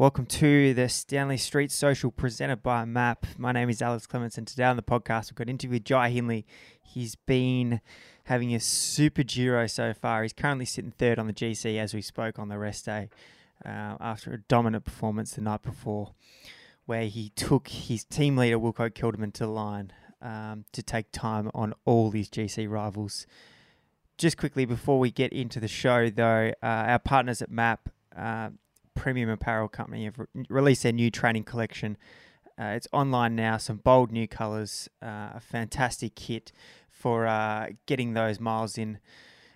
Welcome to the Stanley Street Social presented by MAAP. My name is Alex Clements, and today on the podcast we've got an interview with Jai Hindley. He's been having a super Giro so far. He's currently sitting third on the GC as we spoke on the rest day uh, after a dominant performance the night before, where he took his team leader Wilco Kelderman to the line um, to take time on all his GC rivals. Just quickly before we get into the show, though, uh, our partners at MAAP. Uh, premium apparel company have re- released their new training collection. Uh, it's online now, some bold new colours, uh, a fantastic kit for uh, getting those miles in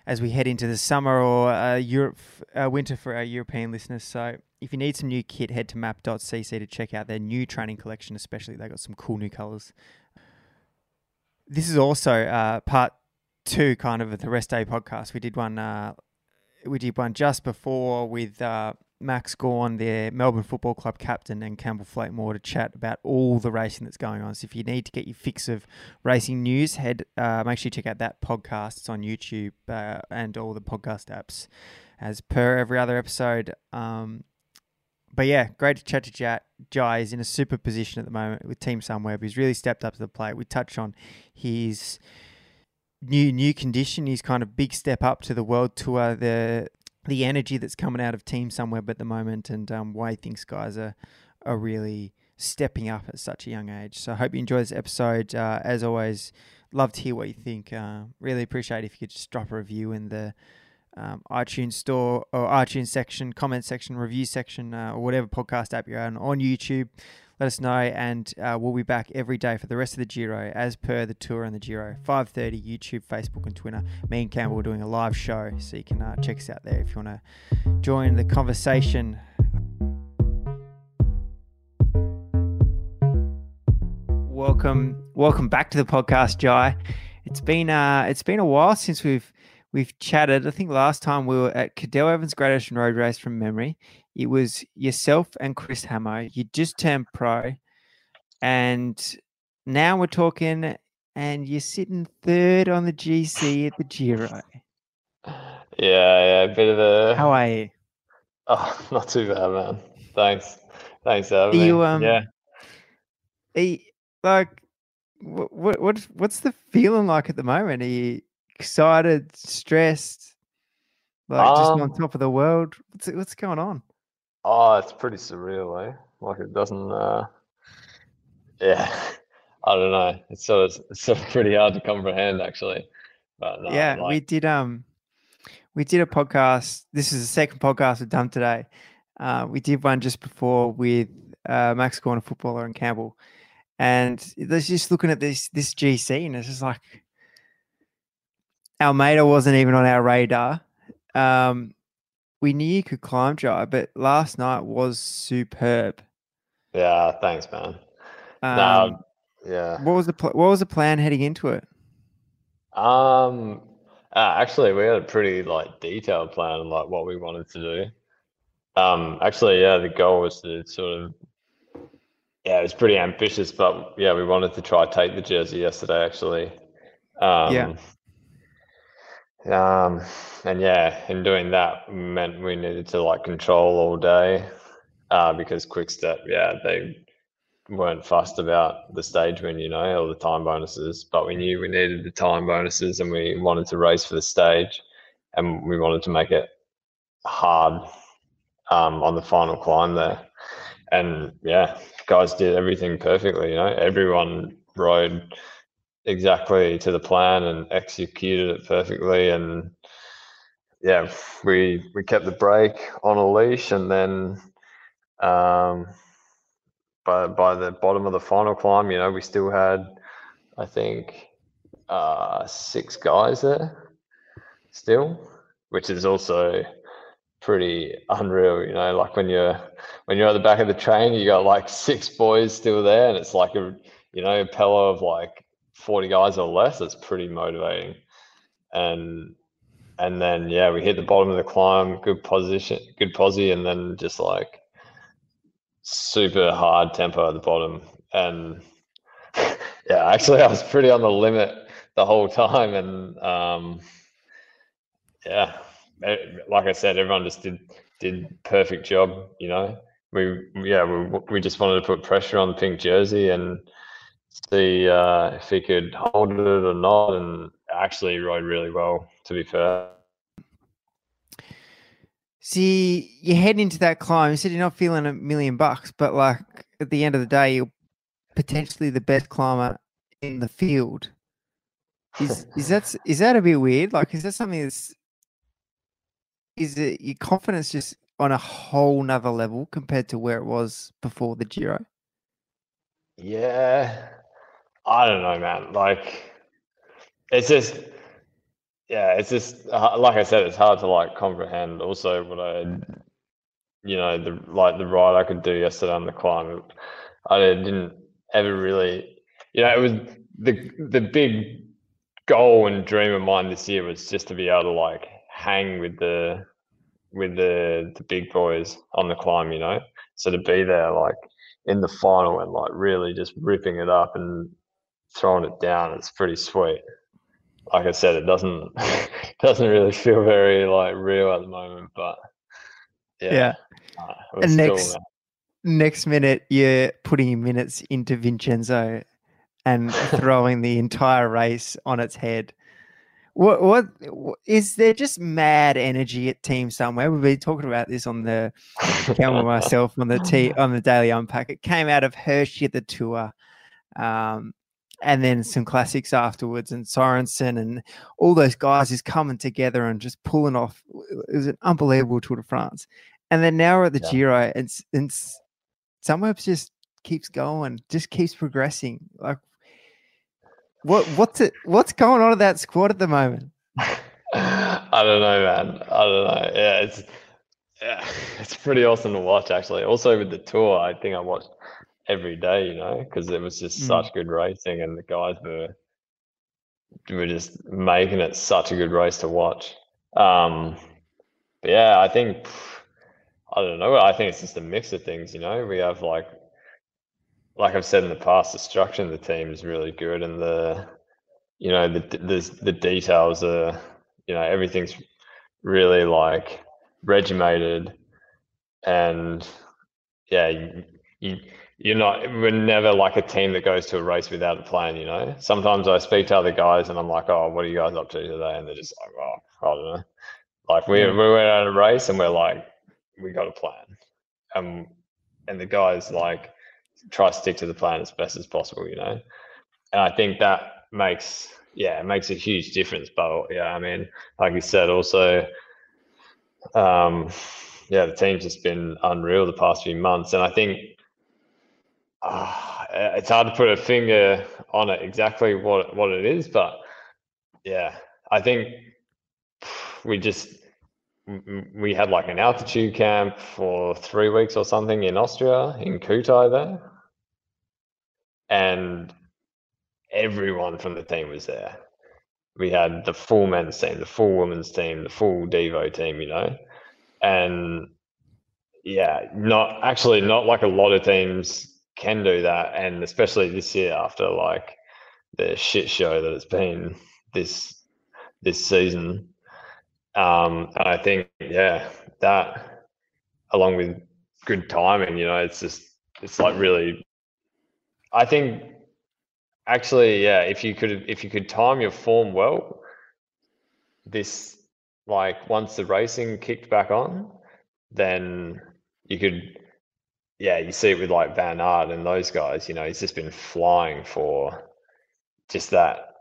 as we head into the summer or uh, Europe uh, winter for our European listeners. So if you need some new kit, head to maap.cc to check out their new training collection, especially. They've got some cool new colours. This is also uh, part two, kind of, of the Rest Day podcast. We did one. we did one just before with Max Gawn, their Melbourne Football Club captain, and Campbell Flakemore to chat about all the racing that's going on. So if you need to get your fix of racing news, head uh, make sure you check out that podcast. It's on YouTube uh, and all the podcast apps, as per every other episode. Um, but yeah, great to chat to Jai. Jai is in a super position at the moment with Team Sunweb. He's really stepped up to the plate. We touched on his new new condition. He's kind of big step up to the world tour. The the energy that's coming out of Team Sunweb at the moment, and um, why he thinks guys are are really stepping up at such a young age. So I hope you enjoy this episode. Uh, as always, love to hear what you think. Uh, really appreciate if you could just drop a review in the um, iTunes store or iTunes section, comment section, review section, uh, or whatever podcast app you're on on YouTube let us know, and uh, we'll be back every day for the rest of the Giro, as per the tour and the Giro. 5:30 YouTube, Facebook, and Twitter. Me and Campbell are doing a live show, so you can uh, check us out there if you want to join the conversation. Welcome, welcome back to the podcast, Jai. It's been uh, it's been a while since we've we've chatted. I think last time we were at Cadel Evans Great Ocean Road Race from memory. It was yourself and Chris Hamo. You just turned pro, and now we're talking, and you're sitting third on the GC at the Giro. Yeah, yeah, a bit of a. How are you? Oh, not too bad, man. Thanks, thanks, for having you, um, yeah, you- like, what what what's the feeling like at the moment? Are you excited, stressed, like just on Um, top of the world? What's what's going on? Oh, it's pretty surreal, eh? Like it doesn't. uh Yeah, I don't know. It's sort of it's sort of pretty hard to comprehend, actually. But no, yeah, we did um we did a podcast. This is the second podcast we've done today. Uh, we did one just before with uh, Max Corner footballer and Campbell, and there's just looking at this this GC, and it's just like Almeida wasn't even on our radar. Um, we knew you could climb dry, but last night was superb. yeah, thanks, man. Um, yeah. what was the pl- what was the plan heading into it? Um, uh, actually, we had a pretty like detailed plan on like what we wanted to do. Um, actually, yeah, the goal was to sort of, yeah, it was pretty ambitious, but yeah, we wanted to try take the jersey yesterday, actually. Um, um, and yeah, in doing that meant we needed to like control all day, uh, because Quick Step, yeah, they weren't fussed about the stage win, you know, or the time bonuses, but we knew we needed the time bonuses and we wanted to race for the stage and we wanted to make it hard um, on the final climb there. And yeah, guys did everything perfectly, you know, everyone rode exactly to the plan and executed it perfectly. And yeah, we we kept the brake on a leash and then um, by by the bottom of the final climb, you know, we still had, I think, uh, six guys there still, which is also pretty unreal. You know, like when you're when you're at the back of the train, you got like six boys still there, and it's like a you know a pillar of like forty guys or less. It's pretty motivating, and and then yeah, we hit the bottom of the climb, good position, good posse, and then just like super hard tempo at the bottom. And yeah, actually, I was pretty on the limit the whole time. And um, yeah, eh, like I said, everyone just did did perfect job. You know, we yeah we we just wanted to put pressure on the pink jersey and see uh, if he could hold it or not, and actually rode really well. To be fair. See, you head into that climb. You said you're not feeling a million bucks, but like at the end of the day, you're potentially the best climber in the field. Is is that is that a bit weird? Like, is that something that's is it your confidence just on a whole nother level compared to where it was before the Giro? Yeah, I don't know, man. Like, it's just, yeah, it's just uh, like I said, it's hard to like comprehend. Also, what I, you know, the like the ride I could do yesterday on the climb, I didn't ever really, you know, it was the the big goal and dream of mine this year was just to be able to like hang with the with the the big boys on the climb, you know. So to be there like in the final and like really just ripping it up and throwing it down, it's pretty sweet. Like I said, it doesn't doesn't really feel very like real at the moment, but yeah. Yeah. uh, And still, next- uh, Next minute, you're putting minutes into Vincenzo and throwing the entire race on its head. What, what is there just mad energy at Team Sunweb? We've been talking about this on the Cameron and myself on the t on the Daily Unpack. It came out of Hirschi at the tour, um, and then some classics afterwards, and Sorensen and all those guys is coming together and just pulling off. It was an unbelievable Tour de France, and then now we're at the Yeah. Giro, and, and Sunweb just keeps going, just keeps progressing. Like, what what's it? What's going on at that squad at the moment? I don't know, man. I don't know. Yeah, it's yeah, it's pretty awesome to watch actually. Also with the tour, I think I watched every day, you know, because it was just Mm. such good racing and the guys were were just making it such a good race to watch. Um, but yeah, I think I don't know. I think it's just a mix of things, you know. We have like like I've said in the past, the structure of the team is really good and the you know the the the details are you know everything's really like regimented and yeah you, you you're not we're never like a team that goes to a race without a plan you know? Sometimes i speak to other guys and i'm like oh what are you guys up to today? And they're just like oh i don't know. Like we, Yeah. we went at a race and we're like we got a plan. Um and the guys like try to stick to the plan as best as possible you know? And i think that makes yeah it makes a huge difference but yeah i mean like you said also um yeah the team's just been unreal the past few months. And i think uh, it's hard to put a finger on it exactly what what it is but yeah i think we just we had like an altitude camp for three weeks or something in austria in Kühtai there and everyone from the team was there. We had the full men's team, the full women's team, the full Devo team, you know, and yeah, not actually not like a lot of teams can do that, and especially this year after like the shit show that it's been this this season. Um, I think yeah, that along with good timing, you know, it's just it's like really. I think actually yeah if you could if you could time your form well this like once the racing kicked back on then you could yeah you see it with like van Aert and those guys you know he's just been flying for just that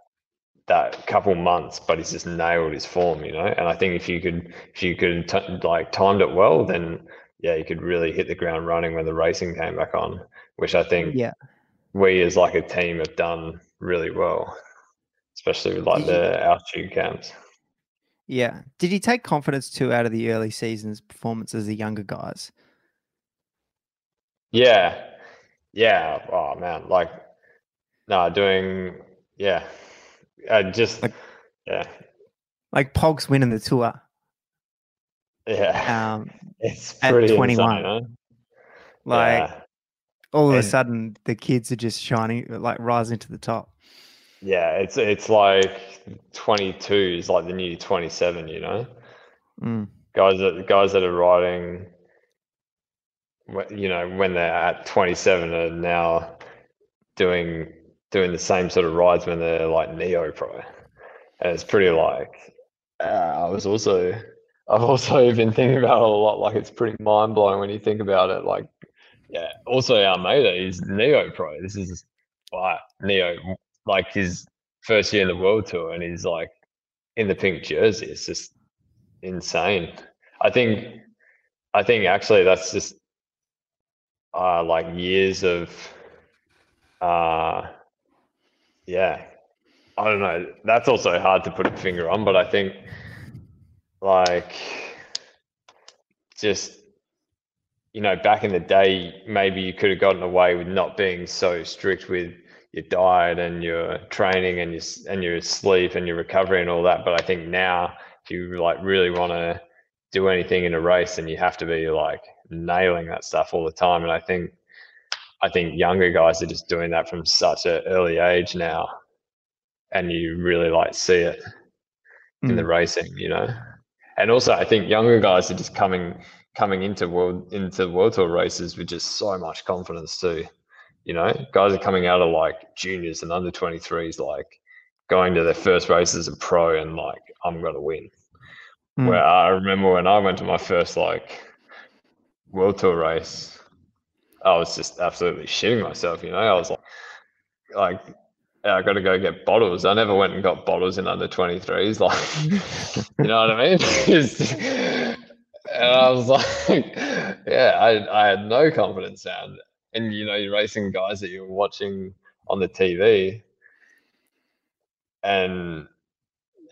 that couple months but he's just nailed his form you know and i think if you could if you could t- like timed it well then yeah you could really hit the ground running when the racing came back on which i think Yeah. we as like a team have done really well, especially with like the altitude camps. Yeah. Did you take confidence too out of the early season's performance as the younger guys? Yeah, yeah. Oh man, like no, doing yeah, uh, just Like- yeah, Like Pog's winning the tour. yeah. Um, it's at pretty 21, insane, huh? like yeah. all of a sudden the kids are just shining, like rising to the top. yeah, it's it's like twenty two is like the new twenty seven, you know. Mm. guys that guys that are riding you know, when they're at 27 are now doing doing the same sort of rides when they're like neo pro, and it's pretty like. Uh, I was also I've also been thinking about it a lot. Like it's pretty mind blowing when you think about it. Like, yeah. Also, our Almeida is neo pro. This is like neo, like his first year in the world tour, and he's like in the pink jersey. It's just insane. I think, I think actually that's just uh, like years of, uh, yeah, I don't know. That's also hard to put a finger on, but I think like just you know back in the day maybe you could have gotten away with not being so strict with your diet and your training and your and your sleep and your recovery and all that but i think now if you like really want to do anything in a race and you have to be like nailing that stuff all the time and i think i think younger guys are just doing that from such an early age now and you really like see it mm. in the mm. racing you know and also I think younger guys are just coming coming into world into world tour races with just so much confidence too. You know, guys are coming out of like juniors and under 23s, like going to their first race as a pro and like I'm gonna win. Mm. Where I remember when I went to my first like world tour race, I was just absolutely shitting myself. You know, I was like, like I got to go get bottles. I never went and got bottles in under 23s. Like, you know what I mean? and I was like, yeah, I, I had no confidence now. And, you know, you're racing guys that you're watching on the TV. And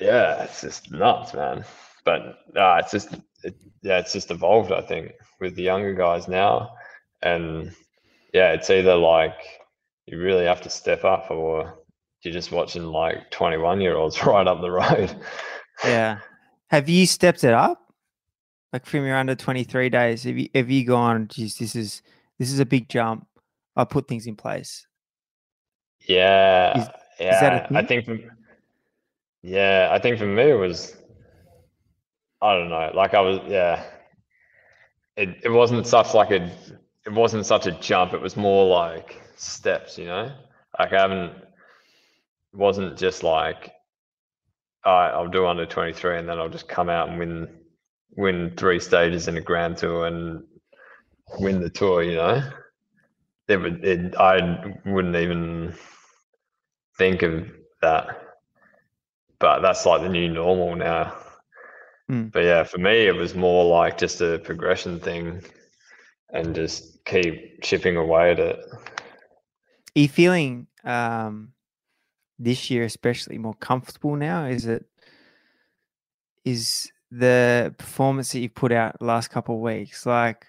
yeah, it's just nuts, man. But uh, it's just, it, yeah, it's just evolved, I think, with the younger guys now. And yeah, it's either like you really have to step up or you're just watching like 21 year olds right up the road. yeah. Have you stepped it up? Like from your under 23 days, have you, have you gone, geez, this is, this is a big jump. I'll put things in place. Yeah. Is, yeah. Is I think, for, yeah, I think for me it was, I don't know, like I was, yeah, it, it wasn't such like a, it wasn't such a jump. It was more like steps, you know, like I haven't, wasn't just like, all right, I'll do under 23 and then I'll just come out and win win three stages in a grand tour and win the tour, you know? It would it I wouldn't even think of that. But that's like the new normal now. Mm. But yeah, for me it was more like just a progression thing and just keep chipping away at it. Are you feeling um this year especially more comfortable now? Is it is the performance that you put out the last couple of weeks like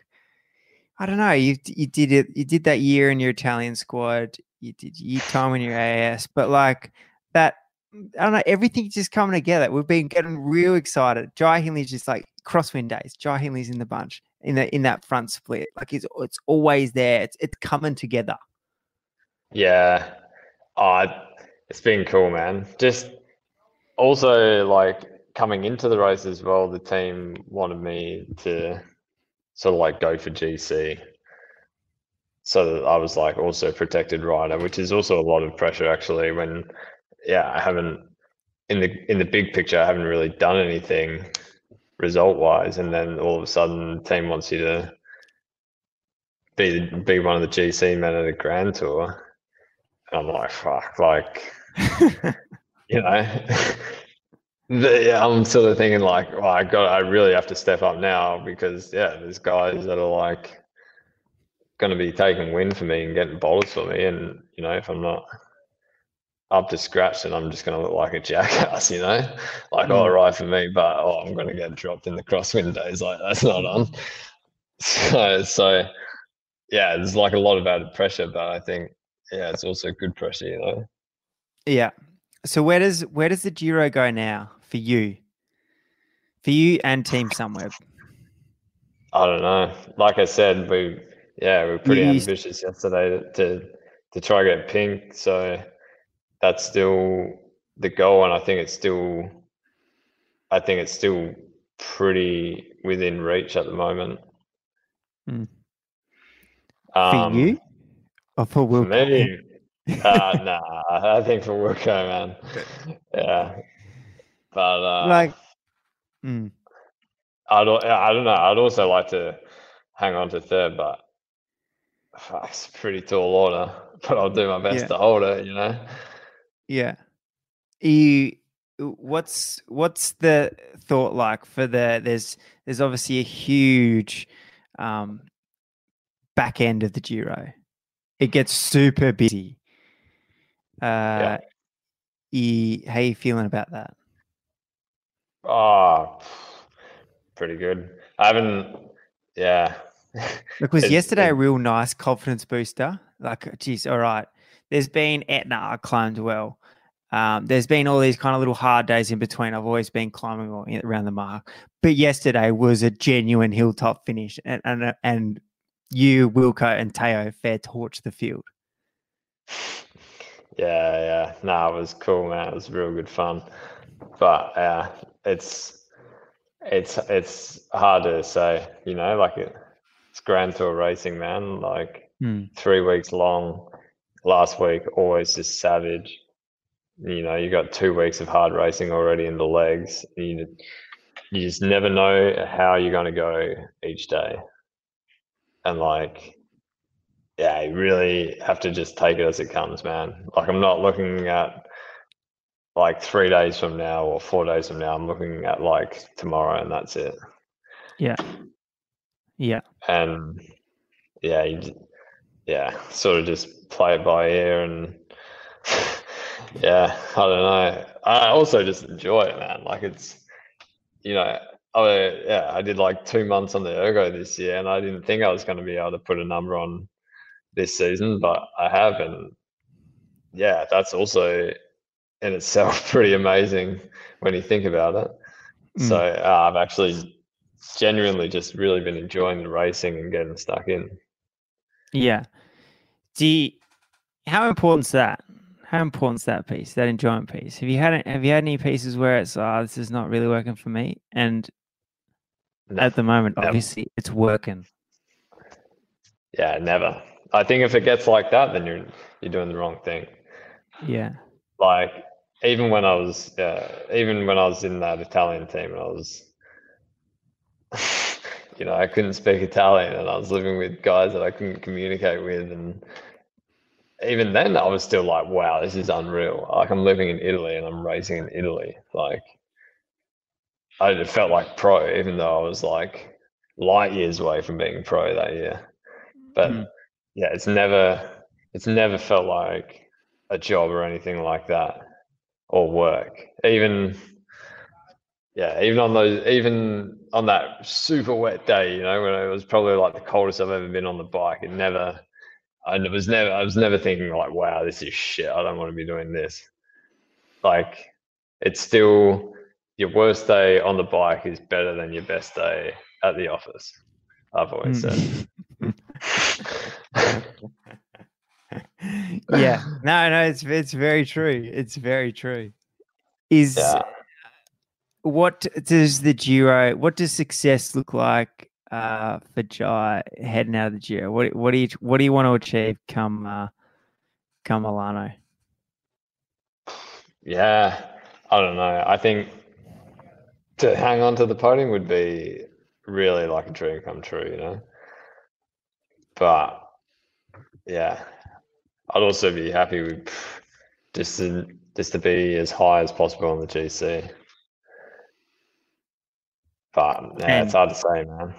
I don't know you you did it you did that year in your Italian squad you did your time in your AS but like that I don't know everything's just coming together. We've been getting real excited. Jai Hindley's just like crosswind days. Jai Hindley's in the bunch in the in that front split. Like it's it's always there. It's it's coming together. Yeah. Uh it's been cool, man. Just also like coming into the race as well, the team wanted me to sort of like go for GC. So that I was like also protected rider, which is also a lot of pressure actually when yeah, I haven't in the in the big picture I haven't really done anything result wise and then all of a sudden the team wants you to be the, be one of the GC men at a grand tour. And I'm like, fuck, like you know, the, I'm sort of thinking like, well, I got, I really have to step up now because yeah, there's guys that are like going to be taking win for me and getting bowlers for me, and you know, if I'm not up to scratch, and I'm just going to look like a jackass, you know, like mm. all right for me, but oh, I'm going to get dropped in the crosswind days, like that's not on. So, so yeah, there's like a lot of added pressure, but I think yeah, it's also good pressure, you know. Yeah. So where does where does the Giro go now for you? For you and Team Sunweb? I don't know. Like I said, we yeah, we are pretty you ambitious yesterday to, to to try get pink. So that's still the goal, and I think it's still I think it's still pretty within reach at the moment. Mm. Um, for you or for me, uh, nah, I think for Wilco, man. Yeah, but uh, like, mm, I'd, al- I don't know. I'd also like to hang on to third, but it's a pretty tall order. But I'll do my best Yeah. to hold it. You know. Yeah. You, what's what's the thought like for the? There's there's obviously a huge um, back end of the Giro. It gets super busy. Uh, you, how you feeling about that? Oh, pretty good. I haven't. Yeah. Because It- yesterday a real nice confidence booster. Like, geez, all right. There's been Etna, I climbed well. Um, there's been all these kind of little hard days in between. I've always been climbing around the mark, but yesterday was a genuine hilltop finish, and and uh, and you, Wilco, and Tao fair torch the field. Yeah, yeah. No, it was cool, man. It was real good fun. But yeah, it's it's it's hard to say, you know, like it, it's Grand Tour racing, man. Like Hmm. three weeks long. Last week, always just savage. You know, you got two weeks of hard racing already in the legs. You, you just never know how you're going to go each day. And like, yeah, you really have to just take it as it comes, man. Like, I'm not looking at like three days from now or four days from now. I'm looking at like tomorrow, and that's it. Yeah, yeah, And yeah, you, yeah, sort of just play it by ear, and yeah, I don't know. I also just enjoy it, man. Like, it's you know, I yeah, I did like two months on the ergo this year, and I didn't think I was going to be able to put a number on this season, but I have, and yeah, that's also in itself pretty amazing when you think about it. Mm. So uh, I've actually genuinely just really been enjoying the racing and getting stuck in. Yeah. Do you, how important's that? How important's that piece, that enjoyment piece? Have you had have you had any pieces where it's oh, this is not really working for me, and No, at the moment, Never. obviously, it's working. yeah, never. I think if it gets like that, then you're you're doing the wrong thing. Yeah, Like even when I was uh, even when I was in that Italian team, and I was, you know, I couldn't speak Italian, and I was living with guys that I couldn't communicate with, and even then, I was still like, wow, this is unreal. Like I'm living in Italy and I'm racing in Italy. Like I it felt like pro, even though I was like light years away from being pro that year. But Mm. yeah, it's never it's never felt like a job or anything like that or work. Even yeah, even on those even on that super wet day, you know, when it was probably like the coldest I've ever been on the bike, it never I n- was never I was never thinking like, wow, this is shit. I don't want to be doing this. Like it's still your worst day on the bike is better than your best day at the office. I've always said. Mm. yeah, no, no, it's it's very true. It's very true. Is Yeah. What does the Giro? What does success look like uh, for Jai heading out of the Giro? What what do you what do you want to achieve come uh, come Milano? Yeah, I don't know. I think to hang on to the podium would be really like a dream come true, you know. But yeah, I'd also be happy with just to, just to be as high as possible on the GC. But yeah, it's hard to say, man.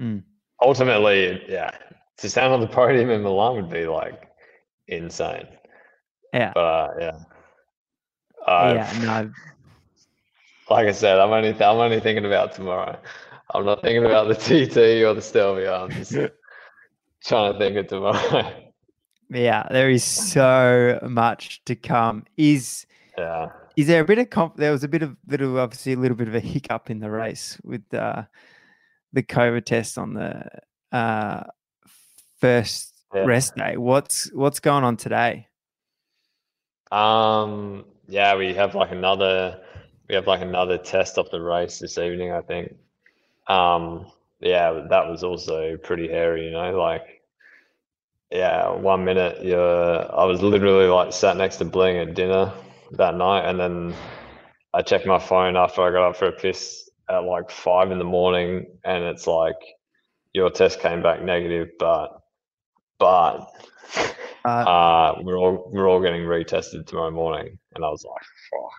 Mm. Ultimately, yeah, to stand on the podium in Milan would be like insane. Yeah, But uh, yeah, Uh, yeah, no, like I said, I'm only I'm only thinking about tomorrow. I'm not thinking about the TT or the Stelvio. I'm just trying to think of tomorrow. yeah. There is so much to come. Is yeah, Is there a bit of comp? There was a bit of little, obviously, a little bit of a hiccup in the race with uh, the COVID test on the uh, first Yeah. rest day. What's what's going on today? um, yeah, we have like another we have like another test of the race this evening, I think. Um, yeah, that was also pretty hairy, you know, like yeah, one minute you're I was literally like sat next to Bling at dinner that night and then I checked my phone after I got up for a piss at like five in the morning and it's like your test came back negative but but Uh, uh we're all we're all getting retested tomorrow morning and I was like fuck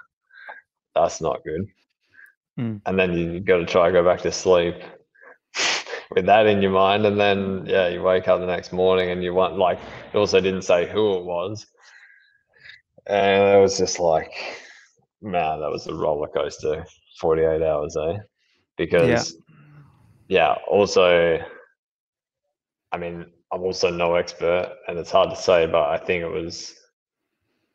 that's not good. Mm. And then you got to try to go back to sleep with that in your mind and then yeah you wake up the next morning and you want like it also didn't say who it was and it was just like man that was a roller coaster 48 hours eh? Because yeah, also i mean i'm also no expert and it's hard to say but i think it was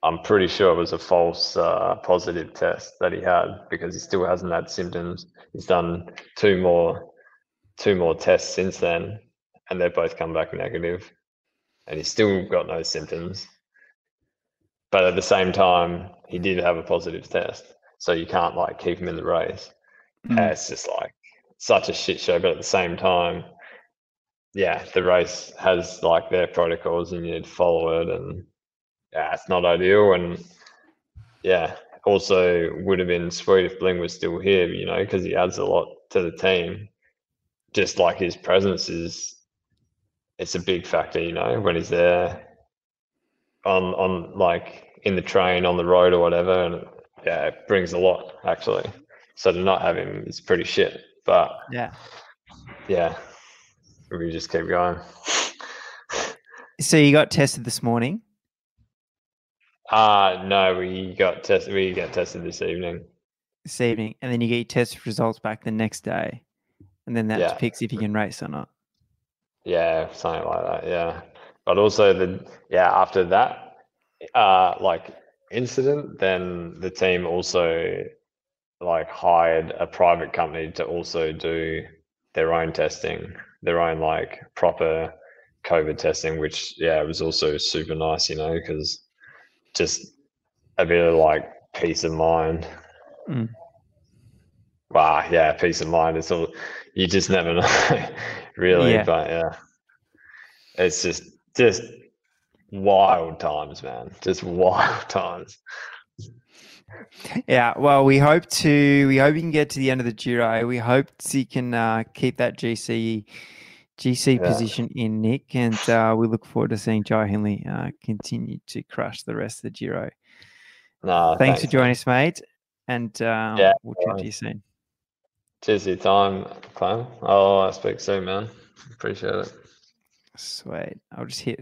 i'm pretty sure it was a false uh, positive test that he had because he still hasn't had symptoms. He's done two more two more tests since then and they've both come back negative and he's still got no symptoms but at the same time he did have a positive test so you can't like keep him in the race. Mm. it's just like such a shit show. But at the same time yeah the race has like their protocols and you need to follow it and yeah it's not ideal. And yeah also would have been sweet if bling was still here you know because he adds a lot to the team. Just like his presence is it's a big factor you know when he's there on on like in the train on the road or whatever and yeah it brings a lot actually so to not have him is pretty shit but yeah. yeah we just keep going So you got tested this morning. uh no we got tested we got tested this evening this evening, and then you get your test results back the next day, and then that Yeah. picks if you can race or not. Yeah, something like that. Yeah, but also the yeah after that uh like incident, then the team also like hired a private company to also do their own testing, their own like proper COVID testing, which yeah it was also super nice, you know, because just a bit of like peace of mind. Mm. Wow, yeah, peace of mind. It's all you just never know, really. Yeah. But yeah, it's just just wild times, man. Just wild times. Yeah, well, we hope to. We hope you can get to the end of the Giro. We hope you can uh, keep that GC GC Yeah. position in Nick, and uh, we look forward to seeing Jai Hindley uh, continue to crush the rest of the Giro. No, thanks, for man. joining us, mate, and um, Yeah, we'll chat to you soon. Cheers your time, Clem. Oh, I speak soon, man. Appreciate it. Sweet. I'll just hit